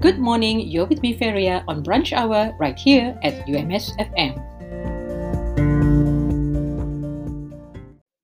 Good morning, you're with me, Feria, on Brunch Hour right here at UMS FM.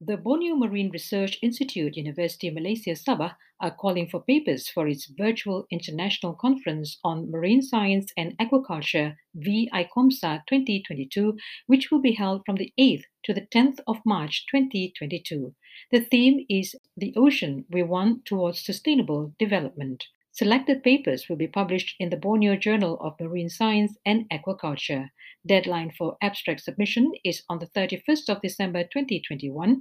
The Borneo Marine Research Institute, University of Malaysia Sabah, are calling for papers for its virtual international conference on marine science and aquaculture, VICOMSA 2022, which will be held from the 8th to the 10th of March 2022. The theme is The Ocean We Want Towards Sustainable Development. Selected papers will be published in the Borneo Journal of Marine Science and Aquaculture. Deadline for abstract submission is on the 31st of December 2021.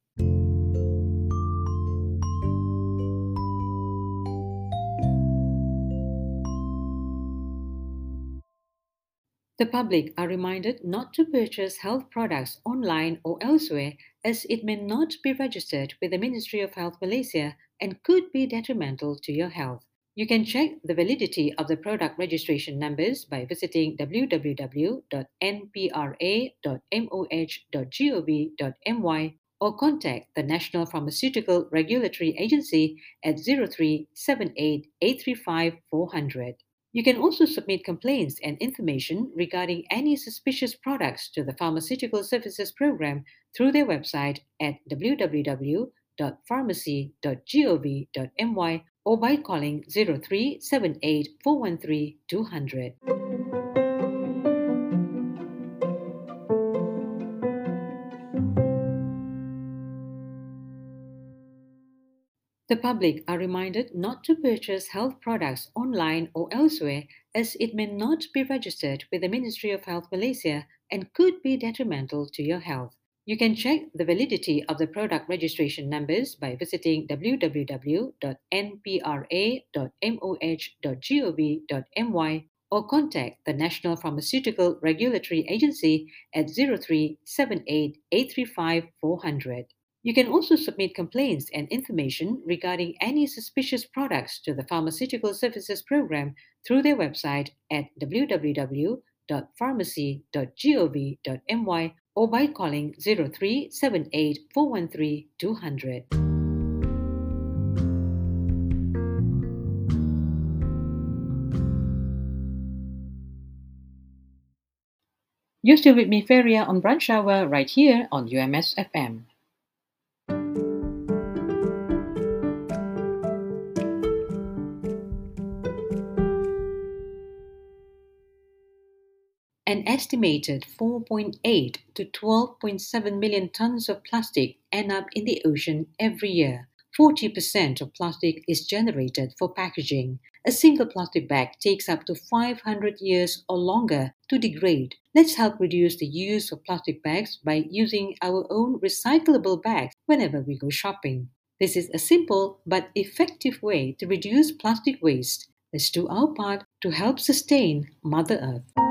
The public are reminded not to purchase health products online or elsewhere as it may not be registered with the Ministry of Health Malaysia and could be detrimental to your health. You can check the validity of the product registration numbers by visiting www.npra.moh.gov.my or contact the National Pharmaceutical Regulatory Agency at 0378 835 400. You can also submit complaints and information regarding any suspicious products to the Pharmaceutical Services Program through their website at www.pharmacy.gov.my or by calling 0378 413 200. The public are reminded not to purchase health products online or elsewhere as it may not be registered with the Ministry of Health Malaysia and could be detrimental to your health. You can check the validity of the product registration numbers by visiting www.npra.moh.gov.my or contact the National Pharmaceutical Regulatory Agency at 0378 835 400. You can also submit complaints and information regarding any suspicious products to the Pharmaceutical Services Program through their website at www.pharmacy.gov.my or by calling 0378 413 200. You're still with me, Feria, on Brunch Hour right here on UMS FM. An estimated 4.8 to 12.7 million tons of plastic end up in the ocean every year. 40% of plastic is generated for packaging. A single plastic bag takes up to 500 years or longer to degrade. Let's help reduce the use of plastic bags by using our own recyclable bags whenever we go shopping. This is a simple but effective way to reduce plastic waste. Let's do our part to help sustain Mother Earth.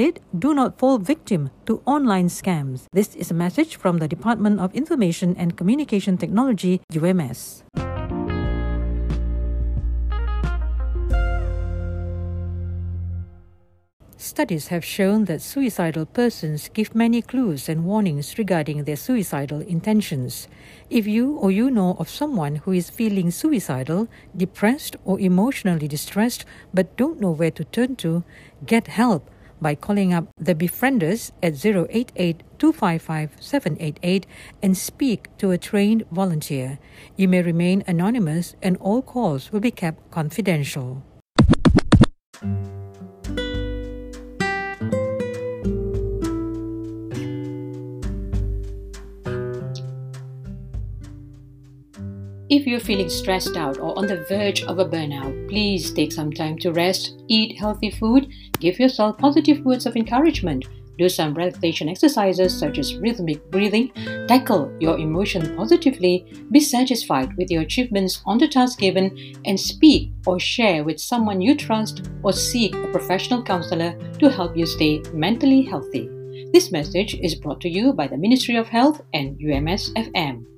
it, do not fall victim to online scams. This is a message from the Department of Information and Communication Technology, UMS. Studies have shown that suicidal persons give many clues and warnings regarding their suicidal intentions. If you or you know of someone who is feeling suicidal, depressed, or emotionally distressed but don't know where to turn to, get help by calling up the Befrienders at 088 255 788 and speak to a trained volunteer. You may remain anonymous and all calls will be kept confidential. If you're feeling stressed out or on the verge of a burnout, please take some time to rest, eat healthy food, give yourself positive words of encouragement, do some relaxation exercises such as rhythmic breathing, tackle your emotion positively, be satisfied with your achievements on the task given, and speak or share with someone you trust or seek a professional counselor to help you stay mentally healthy. This message is brought to you by the Ministry of Health and UMS FM.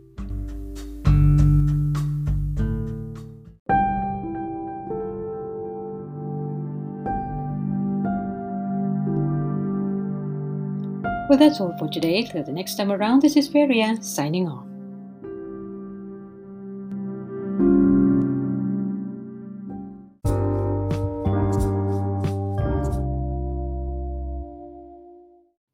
Well, that's all for today. Till the next time around, this is Feria signing off.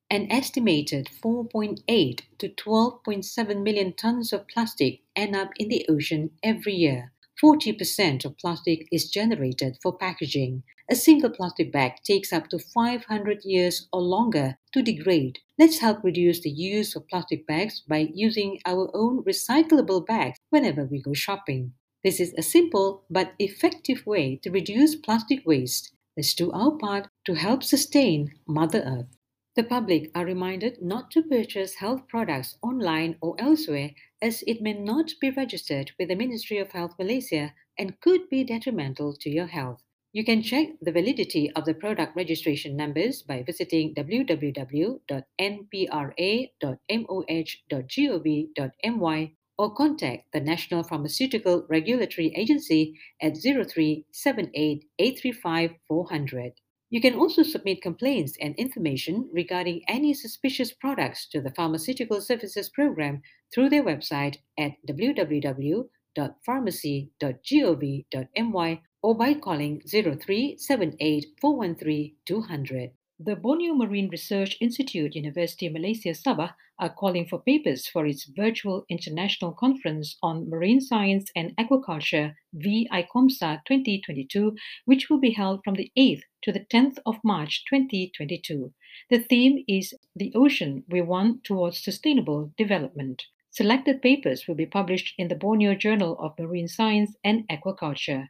An estimated 4.8 to 12.7 million tons of plastic end up in the ocean every year. 40% of plastic is generated for packaging. A single plastic bag takes up to 500 years or longer to degrade. Let's help reduce the use of plastic bags by using our own recyclable bags whenever we go shopping. This is a simple but effective way to reduce plastic waste. Let's do our part to help sustain Mother Earth. The public are reminded not to purchase health products online or elsewhere as it may not be registered with the Ministry of Health Malaysia and could be detrimental to your health. You can check the validity of the product registration numbers by visiting www.npra.moh.gov.my or contact the National Pharmaceutical Regulatory Agency at 0378 835 400. You can also submit complaints and information regarding any suspicious products to the Pharmaceutical Services Program through their website at www.pharmacy.gov.my or by calling 0378 413 200. The Borneo Marine Research Institute, University of Malaysia Sabah, are calling for papers for its virtual international conference on marine science and aquaculture, VICOMSA 2022, which will be held from the 8th to the 10th of March 2022. The theme is The Ocean We Want Towards Sustainable Development. Selected papers will be published in the Borneo Journal of Marine Science and Aquaculture.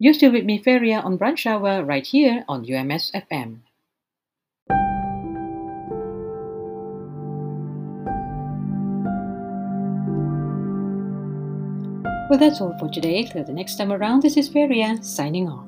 You're still with me, Feria, on Brunch Hour right here on UMS FM. Well, that's all for today. Till the next time around, this is Feria signing off.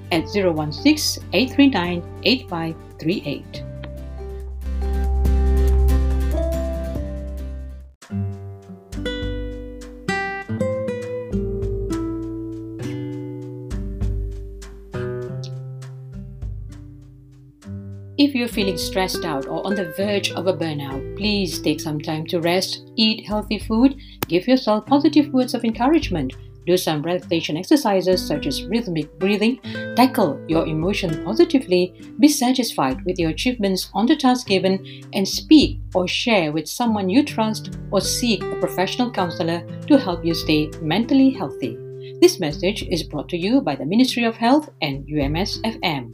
at 016 839 8538. If you're feeling stressed out or on the verge of a burnout, please take some time to rest, eat healthy food, give yourself positive words of encouragement do some relaxation exercises such as rhythmic breathing. Tackle your emotion positively. Be satisfied with your achievements on the task given and speak or share with someone you trust or seek a professional counselor to help you stay mentally healthy. This message is brought to you by the Ministry of Health and UMS FM.